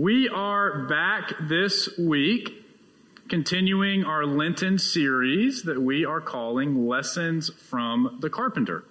We are back this week continuing our Lenten series that we are calling Lessons from the Carpenter.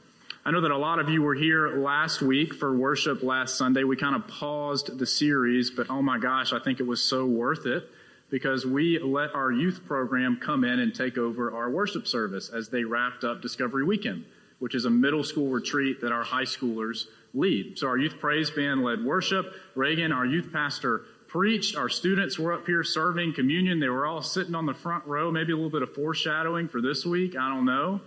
I know that a lot of you were here last week for worship last Sunday. We kind of paused the series, but oh my gosh, I think it was so worth it because we let our youth program come in and take over our worship service as they wrapped up Discovery Weekend, which is a middle school retreat that our high schoolers lead. So our youth praise band led worship. Reagan, our youth pastor, preached. Our students were up here serving communion. They were all sitting on the front row, maybe a little bit of foreshadowing for this week. I don't know.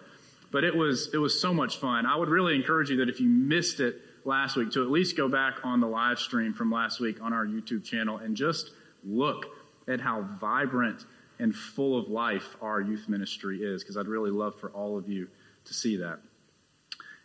But it was, it was so much fun. I would really encourage you that if you missed it last week, to at least go back on the live stream from last week on our YouTube channel and just look at how vibrant and full of life our youth ministry is, because I'd really love for all of you to see that.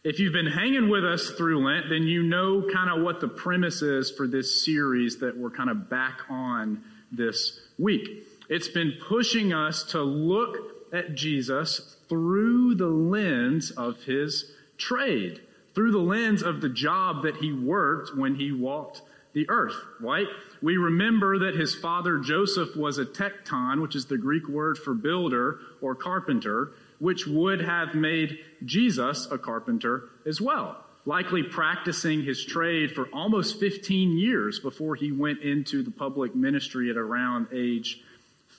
If you've been hanging with us through Lent, then you know kind of what the premise is for this series that we're kind of back on this week. It's been pushing us to look at Jesus through the lens of his trade, through the lens of the job that he worked when he walked the earth, right? We remember that his father Joseph was a tecton, which is the Greek word for builder or carpenter, which would have made Jesus a carpenter as well, likely practicing his trade for almost 15 years before he went into the public ministry at around age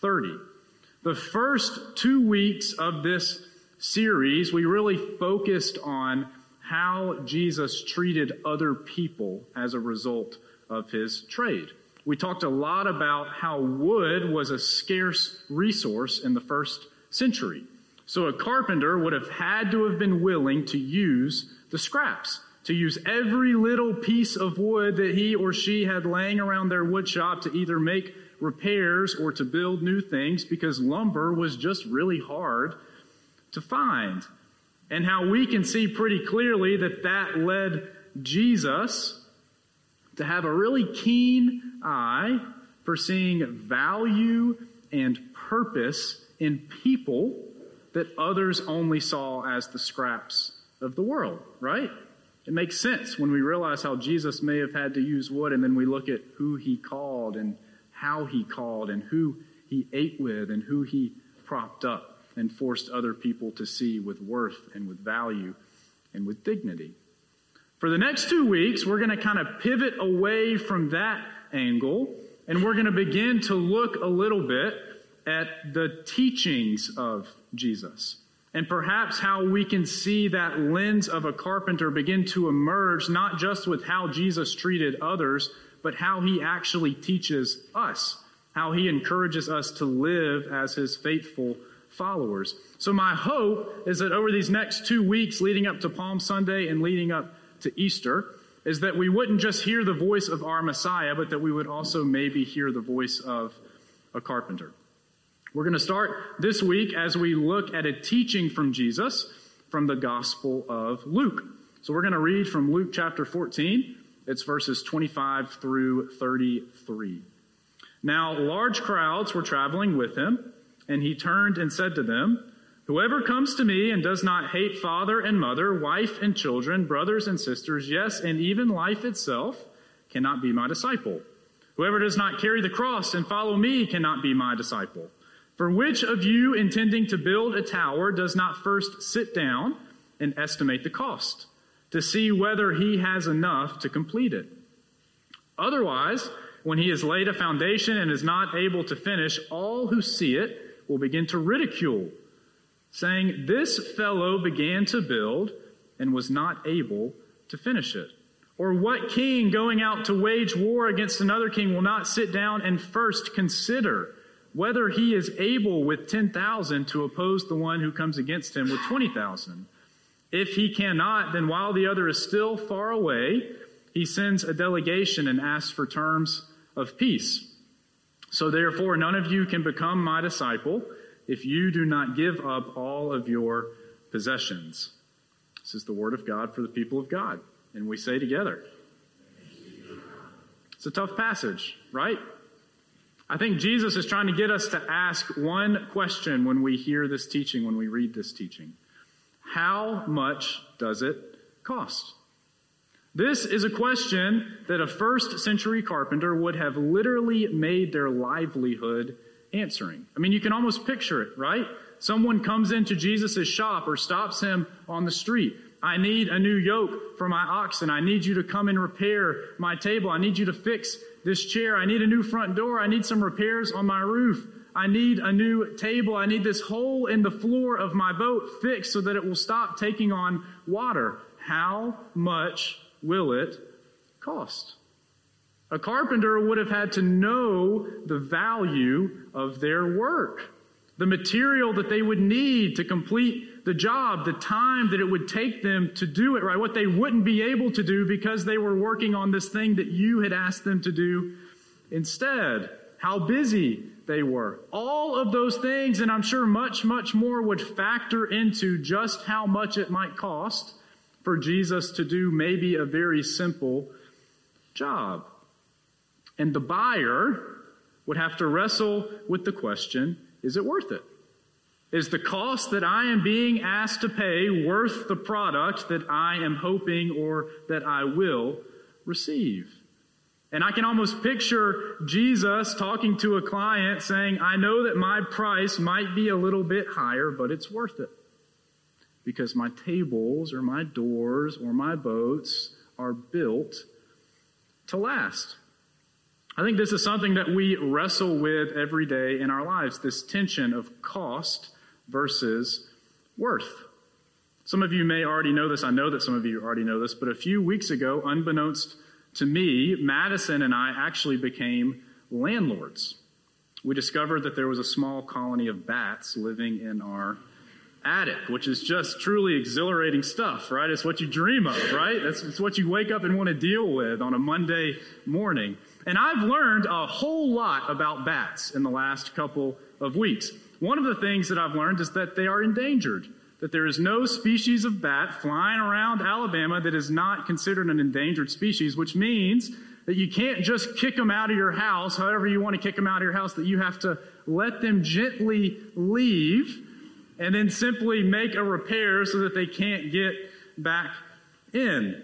30. The first two weeks of this series, we really focused on how Jesus treated other people as a result of his trade. We talked a lot about how wood was a scarce resource in the first century. So a carpenter would have had to have been willing to use the scraps, to use every little piece of wood that he or she had laying around their wood shop to either make repairs or to build new things because lumber was just really hard to find. And how we can see pretty clearly that that led Jesus to have a really keen eye for seeing value and purpose in people that others only saw as the scraps of the world, right? It makes sense when we realize how Jesus may have had to use wood and then we look at who he called and how he called and who he ate with and who he propped up and forced other people to see with worth and with value and with dignity. For the next two weeks, we're going to kind of pivot away from that angle and we're going to begin to look a little bit at the teachings of Jesus. And perhaps how we can see that lens of a carpenter begin to emerge, not just with how Jesus treated others, but how he actually teaches us, how he encourages us to live as his faithful followers. So, my hope is that over these next two weeks leading up to Palm Sunday and leading up to Easter, is that we wouldn't just hear the voice of our Messiah, but that we would also maybe hear the voice of a carpenter. We're going to start this week as we look at a teaching from Jesus from the Gospel of Luke. So we're going to read from Luke chapter 14. It's verses 25 through 33. Now, large crowds were traveling with him, and he turned and said to them, Whoever comes to me and does not hate father and mother, wife and children, brothers and sisters, yes, and even life itself, cannot be my disciple. Whoever does not carry the cross and follow me cannot be my disciple. For which of you intending to build a tower does not first sit down and estimate the cost to see whether he has enough to complete it? Otherwise, when he has laid a foundation and is not able to finish, all who see it will begin to ridicule, saying, This fellow began to build and was not able to finish it. Or what king going out to wage war against another king will not sit down and first consider whether he is able with 10,000 to oppose the one who comes against him with 20,000. If he cannot, then while the other is still far away, he sends a delegation and asks for terms of peace. So therefore, none of you can become my disciple if you do not give up all of your possessions. This is the word of God for the people of God. And we say together, it's a tough passage, right? I think Jesus is trying to get us to ask one question when we hear this teaching, when we read this teaching. How much does it cost? This is a question that a first century carpenter would have literally made their livelihood answering. I mean, you can almost picture it, right? Someone comes into Jesus' shop or stops him on the street. I need a new yoke for my oxen. I need you to come and repair my table. I need you to fix this chair. I need a new front door. I need some repairs on my roof. I need a new table. I need this hole in the floor of my boat fixed so that it will stop taking on water. How much will it cost? A carpenter would have had to know the value of their work, the material that they would need to complete the job, the time that it would take them to do it right, what they wouldn't be able to do because they were working on this thing that you had asked them to do instead, how busy they were. All of those things, and I'm sure much, much more, would factor into just how much it might cost for Jesus to do maybe a very simple job. And the buyer would have to wrestle with the question is it worth it? Is the cost that I am being asked to pay worth the product that I am hoping or that I will receive? And I can almost picture Jesus talking to a client saying, I know that my price might be a little bit higher, but it's worth it because my tables or my doors or my boats are built to last. I think this is something that we wrestle with every day in our lives this tension of cost versus worth. Some of you may already know this. I know that some of you already know this, but a few weeks ago, unbeknownst to me, Madison and I actually became landlords. We discovered that there was a small colony of bats living in our attic, which is just truly exhilarating stuff, right? It's what you dream of, right? That's it's what you wake up and want to deal with on a Monday morning. And I've learned a whole lot about bats in the last couple of weeks. One of the things that I've learned is that they are endangered, that there is no species of bat flying around Alabama that is not considered an endangered species, which means that you can't just kick them out of your house, however you want to kick them out of your house, that you have to let them gently leave and then simply make a repair so that they can't get back in.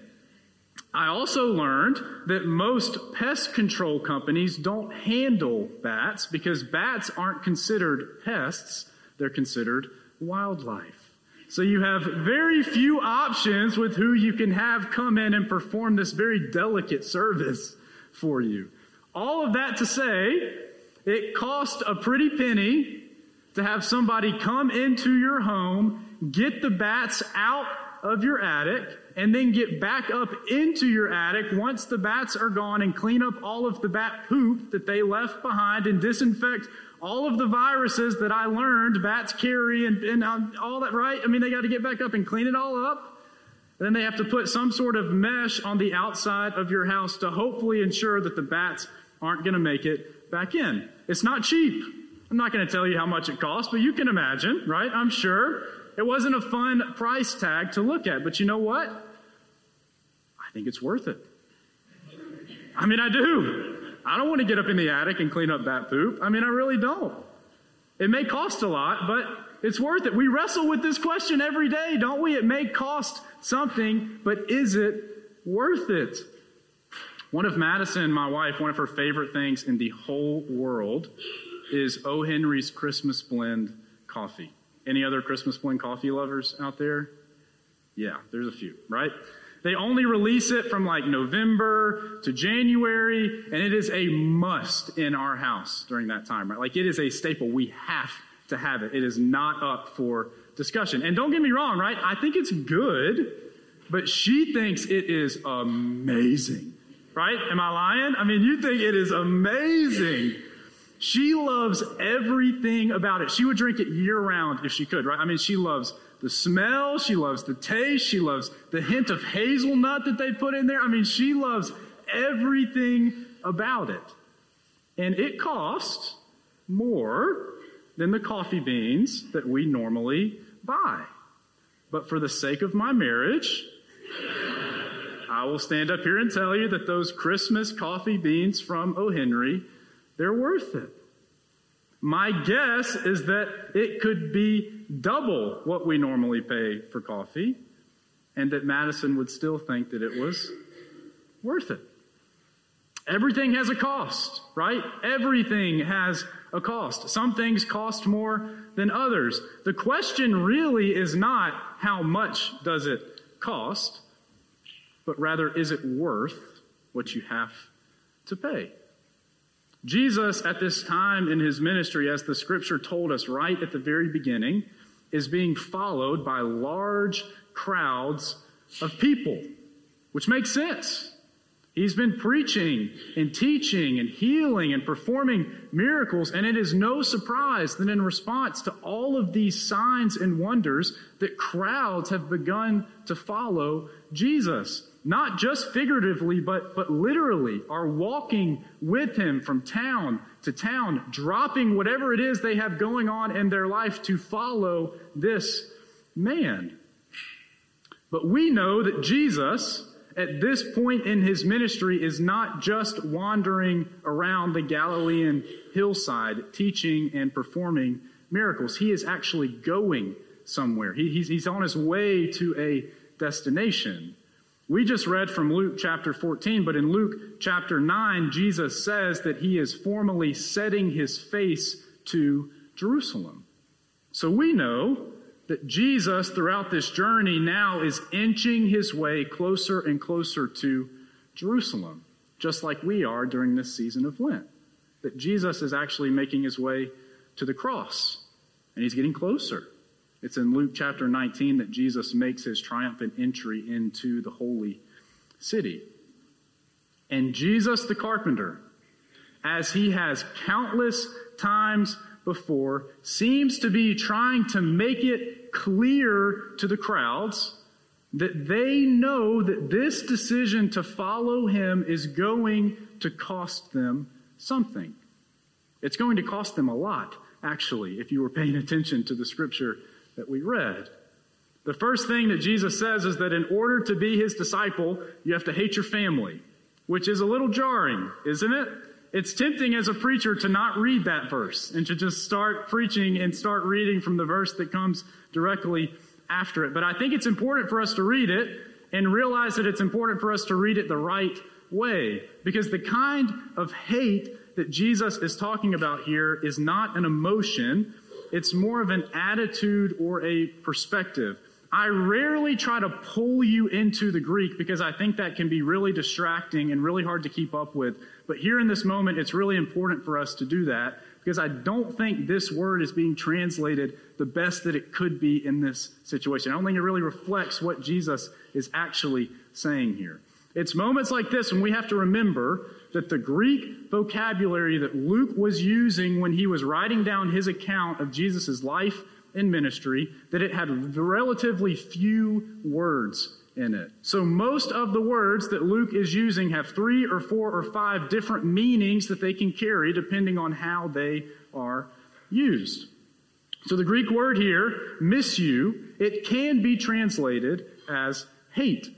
I also learned that most pest control companies don't handle bats because bats aren't considered pests, they're considered wildlife. So you have very few options with who you can have come in and perform this very delicate service for you. All of that to say, it cost a pretty penny to have somebody come into your home, get the bats out of your attic, and then get back up into your attic once the bats are gone and clean up all of the bat poop that they left behind and disinfect all of the viruses that I learned bats carry and, and um, all that, right? I mean, they got to get back up and clean it all up. Then they have to put some sort of mesh on the outside of your house to hopefully ensure that the bats aren't going to make it back in. It's not cheap. I'm not going to tell you how much it costs, but you can imagine, right? I'm sure. It wasn't a fun price tag to look at, but you know what? I think it's worth it. I mean, I do. I don't want to get up in the attic and clean up bat poop. I mean, I really don't. It may cost a lot, but it's worth it. We wrestle with this question every day, don't we? It may cost something, but is it worth it? One of Madison, my wife, one of her favorite things in the whole world is O'Henry's Christmas Blend coffee. Any other Christmas Blend coffee lovers out there? Yeah, there's a few, right? They only release it from like November to January, and it is a must in our house during that time, right? Like it is a staple. We have to have it. It is not up for discussion. And don't get me wrong, right? I think it's good, but she thinks it is amazing, right? Am I lying? I mean, you think it is amazing. She loves everything about it. She would drink it year round if she could, right? I mean, she loves the smell, she loves the taste, she loves the hint of hazelnut that they put in there. I mean, she loves everything about it. And it costs more than the coffee beans that we normally buy. But for the sake of my marriage, I will stand up here and tell you that those Christmas coffee beans from O'Henry they're worth it. My guess is that it could be double what we normally pay for coffee, and that Madison would still think that it was worth it. Everything has a cost, right? Everything has a cost. Some things cost more than others. The question really is not how much does it cost, but rather is it worth what you have to pay? Jesus, at this time in his ministry, as the scripture told us right at the very beginning, is being followed by large crowds of people, which makes sense. He's been preaching and teaching and healing and performing miracles, and it is no surprise that in response to all of these signs and wonders, that crowds have begun to follow Jesus. Not just figuratively, but, but literally are walking with him from town to town, dropping whatever it is they have going on in their life to follow this man. But we know that Jesus, at this point in his ministry is not just wandering around the Galilean hillside teaching and performing miracles. He is actually going somewhere. He, he's, he's on his way to a destination. We just read from Luke chapter 14, but in Luke chapter 9, Jesus says that he is formally setting his face to Jerusalem. So we know that Jesus, throughout this journey, now is inching his way closer and closer to Jerusalem, just like we are during this season of Lent. That Jesus is actually making his way to the cross, and he's getting closer. It's in Luke chapter 19 that Jesus makes his triumphant entry into the holy city. And Jesus the carpenter, as he has countless times before, seems to be trying to make it clear to the crowds that they know that this decision to follow him is going to cost them something. It's going to cost them a lot, actually, if you were paying attention to the scripture that we read. The first thing that Jesus says is that in order to be his disciple, you have to hate your family, which is a little jarring, isn't it? It's tempting as a preacher to not read that verse and to just start preaching and start reading from the verse that comes directly after it. But I think it's important for us to read it and realize that it's important for us to read it the right way. Because the kind of hate that Jesus is talking about here is not an emotion, it's more of an attitude or a perspective. I rarely try to pull you into the Greek because I think that can be really distracting and really hard to keep up with. But here in this moment, it's really important for us to do that because I don't think this word is being translated the best that it could be in this situation. I don't think it really reflects what Jesus is actually saying here. It's moments like this when we have to remember that the Greek vocabulary that Luke was using when he was writing down his account of Jesus' life and ministry, that it had relatively few words in it. So most of the words that Luke is using have three or four or five different meanings that they can carry depending on how they are used. So the Greek word here, miseu, it can be translated as hate,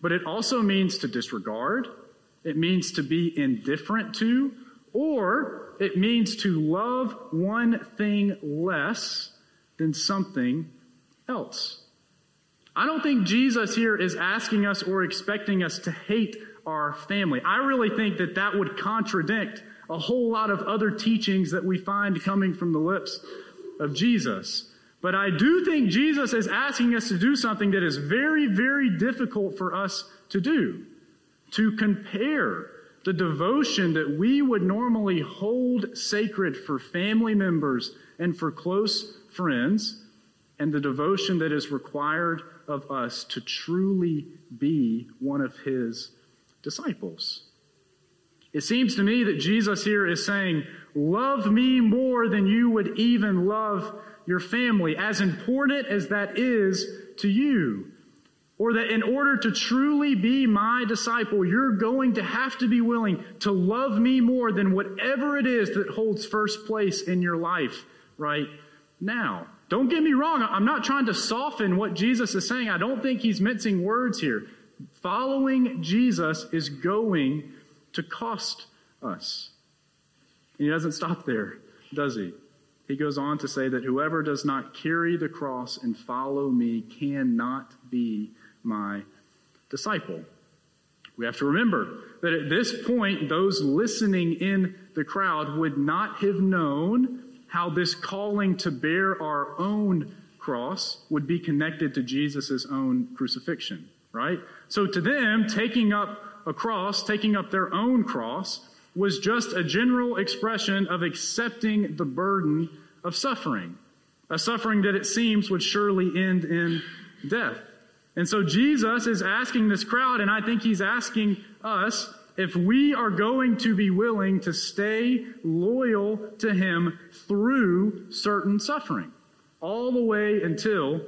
but it also means to disregard, it means to be indifferent to, or it means to love one thing less than something else. I don't think Jesus here is asking us or expecting us to hate our family. I really think that that would contradict a whole lot of other teachings that we find coming from the lips of Jesus. But I do think Jesus is asking us to do something that is very, very difficult for us to do. To compare the devotion that we would normally hold sacred for family members and for close friends and the devotion that is required of us to truly be one of his disciples. It seems to me that Jesus here is saying, Love me more than you would even love your family, as important as that is to you. Or that in order to truly be my disciple, you're going to have to be willing to love me more than whatever it is that holds first place in your life right now. Don't get me wrong. I'm not trying to soften what Jesus is saying. I don't think he's mincing words here. Following Jesus is going to cost us. And he doesn't stop there, does he? He goes on to say that whoever does not carry the cross and follow me cannot be my disciple. We have to remember that at this point, those listening in the crowd would not have known how this calling to bear our own cross would be connected to Jesus' own crucifixion, right? So to them, taking up a cross, taking up their own cross, was just a general expression of accepting the burden of suffering, a suffering that it seems would surely end in death. And so Jesus is asking this crowd, and I think he's asking us if we are going to be willing to stay loyal to him through certain suffering, all the way until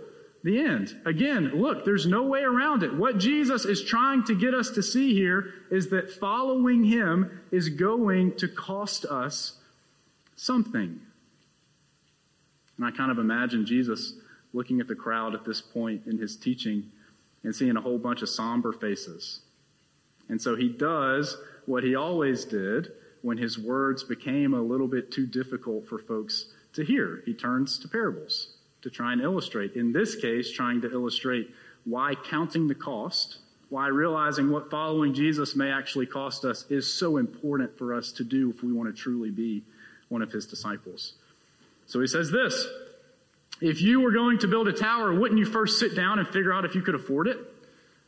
the end. Again, look, there's no way around it. What Jesus is trying to get us to see here is that following him is going to cost us something. And I kind of imagine Jesus looking at the crowd at this point in his teaching and seeing a whole bunch of somber faces. And so he does what he always did when his words became a little bit too difficult for folks to hear. He turns to parables to try and illustrate. In this case, trying to illustrate why counting the cost, why realizing what following Jesus may actually cost us is so important for us to do if we want to truly be one of his disciples. So he says this If you were going to build a tower, wouldn't you first sit down and figure out if you could afford it?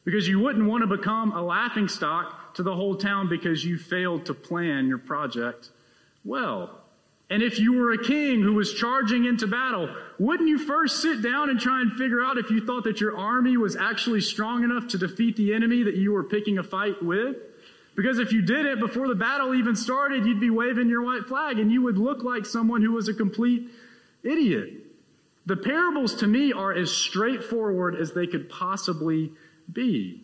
Because you wouldn't want to become a laughing stock to the whole town because you failed to plan your project well. And if you were a king who was charging into battle, wouldn't you first sit down and try and figure out if you thought that your army was actually strong enough to defeat the enemy that you were picking a fight with? Because if you did it before the battle even started, you'd be waving your white flag and you would look like someone who was a complete idiot. The parables to me are as straightforward as they could possibly be.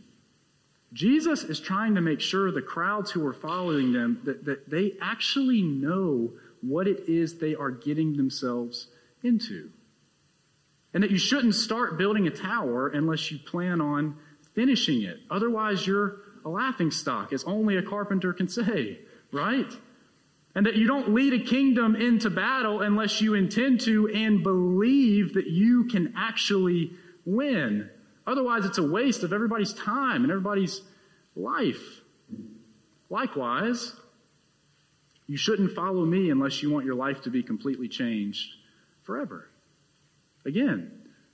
Jesus is trying to make sure the crowds who are following them that, that they actually know what it is they are getting themselves into. And that you shouldn't start building a tower unless you plan on finishing it. Otherwise, you're a laughing stock, as only a carpenter can say, right? And that you don't lead a kingdom into battle unless you intend to and believe that you can actually win. Otherwise, it's a waste of everybody's time and everybody's life. Likewise, you shouldn't follow me unless you want your life to be completely changed forever. Again,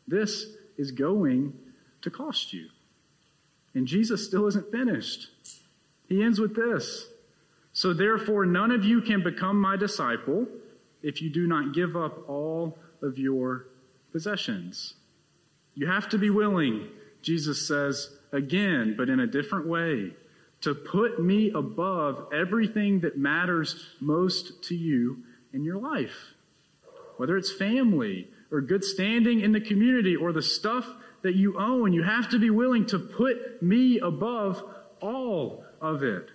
this is going to cost you. And Jesus still isn't finished. He ends with this. So therefore, none of you can become my disciple if you do not give up all of your possessions. You have to be willing, Jesus says again, but in a different way to put me above everything that matters most to you in your life. Whether it's family or good standing in the community or the stuff that you own, you have to be willing to put me above all of it.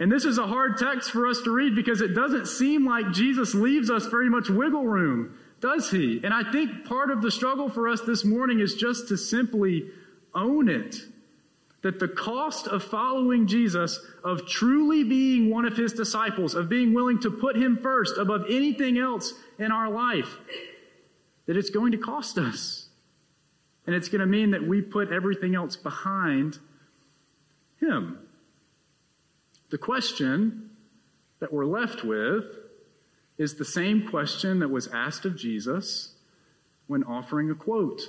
And this is a hard text for us to read because it doesn't seem like Jesus leaves us very much wiggle room, does he? And I think part of the struggle for us this morning is just to simply own it that the cost of following Jesus, of truly being one of his disciples, of being willing to put him first above anything else in our life, that it's going to cost us. And it's going to mean that we put everything else behind him. The question that we're left with is the same question that was asked of Jesus when offering a quote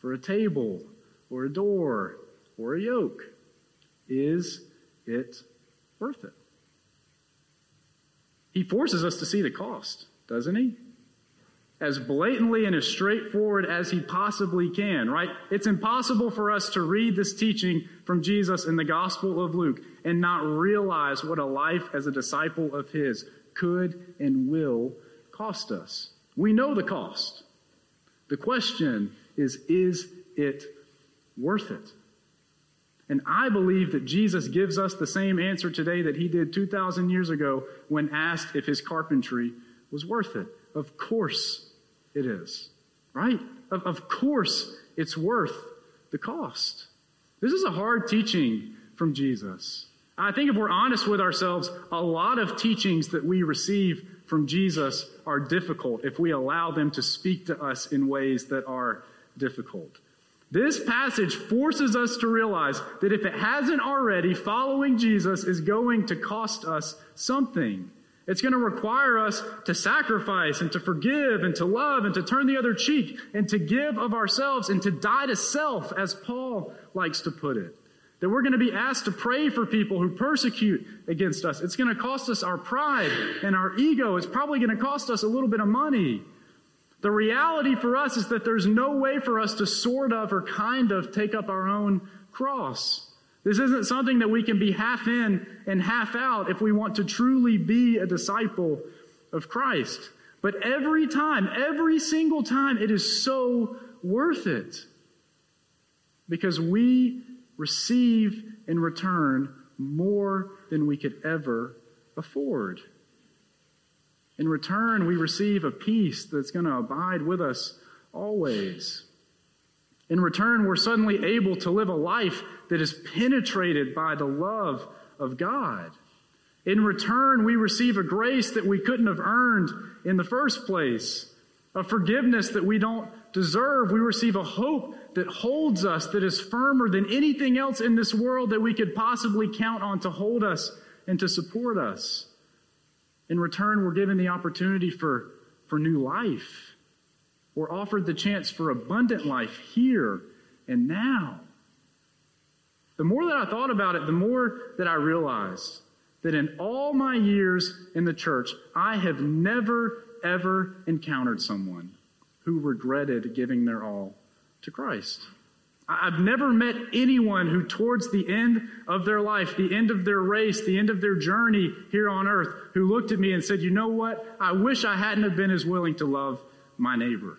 for a table or a door or a yoke. Is it worth it? He forces us to see the cost, doesn't he? As blatantly and as straightforward as he possibly can, right? It's impossible for us to read this teaching from Jesus in the Gospel of Luke and not realize what a life as a disciple of his could and will cost us. We know the cost. The question is, is it worth it? And I believe that Jesus gives us the same answer today that he did 2,000 years ago when asked if his carpentry was worth it. Of course it is, right? Of, of course it's worth the cost. This is a hard teaching from Jesus. I think if we're honest with ourselves, a lot of teachings that we receive from Jesus are difficult if we allow them to speak to us in ways that are difficult. This passage forces us to realize that if it hasn't already, following Jesus is going to cost us something. It's going to require us to sacrifice and to forgive and to love and to turn the other cheek and to give of ourselves and to die to self, as Paul likes to put it. That we're going to be asked to pray for people who persecute against us. It's going to cost us our pride and our ego. It's probably going to cost us a little bit of money. The reality for us is that there's no way for us to sort of or kind of take up our own cross. This isn't something that we can be half in and half out if we want to truly be a disciple of Christ. But every time, every single time, it is so worth it. Because we receive in return more than we could ever afford. In return, we receive a peace that's going to abide with us always. In return, we're suddenly able to live a life that is penetrated by the love of God. In return, we receive a grace that we couldn't have earned in the first place, a forgiveness that we don't deserve. We receive a hope that holds us, that is firmer than anything else in this world that we could possibly count on to hold us and to support us. In return, we're given the opportunity for, for new life. We're offered the chance for abundant life here and now. The more that I thought about it, the more that I realized that in all my years in the church, I have never, ever encountered someone who regretted giving their all to Christ. I've never met anyone who, towards the end of their life, the end of their race, the end of their journey here on earth, who looked at me and said, You know what? I wish I hadn't have been as willing to love my neighbor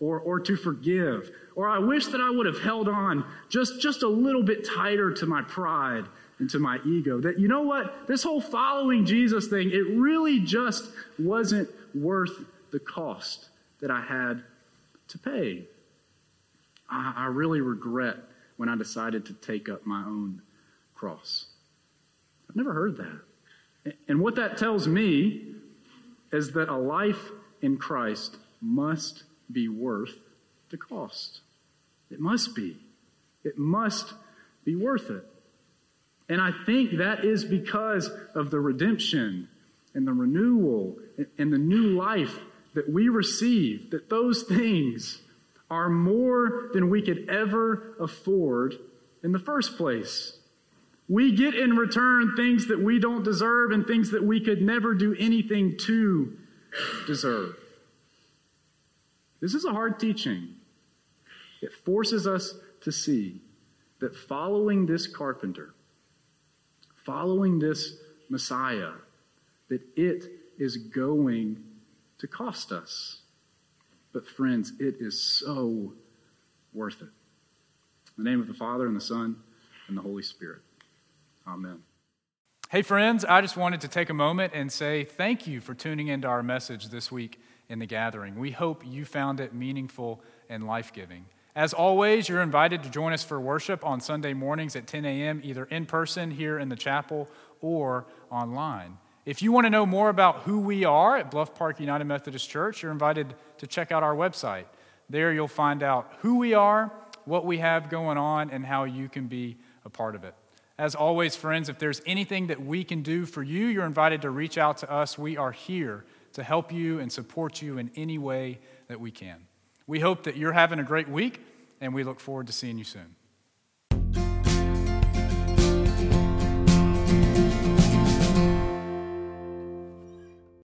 or, or to forgive. Or I wish that I would have held on just, just a little bit tighter to my pride and to my ego. That, you know what? This whole following Jesus thing, it really just wasn't worth the cost that I had to pay. I, I really regret when I decided to take up my own cross. I've never heard that. And what that tells me is that a life in Christ must be worth the cost. It must be. It must be worth it. And I think that is because of the redemption and the renewal and the new life that we receive, that those things are more than we could ever afford in the first place. We get in return things that we don't deserve and things that we could never do anything to deserve. This is a hard teaching. It forces us to see that following this carpenter, following this Messiah, that it is going to cost us. But, friends, it is so worth it. In the name of the Father, and the Son, and the Holy Spirit. Amen. Hey, friends, I just wanted to take a moment and say thank you for tuning into our message this week in the gathering. We hope you found it meaningful and life giving. As always, you're invited to join us for worship on Sunday mornings at 10 a.m., either in person here in the chapel or online. If you want to know more about who we are at Bluff Park United Methodist Church, you're invited to check out our website. There you'll find out who we are, what we have going on, and how you can be a part of it. As always, friends, if there's anything that we can do for you, you're invited to reach out to us. We are here to help you and support you in any way that we can. We hope that you're having a great week, and we look forward to seeing you soon.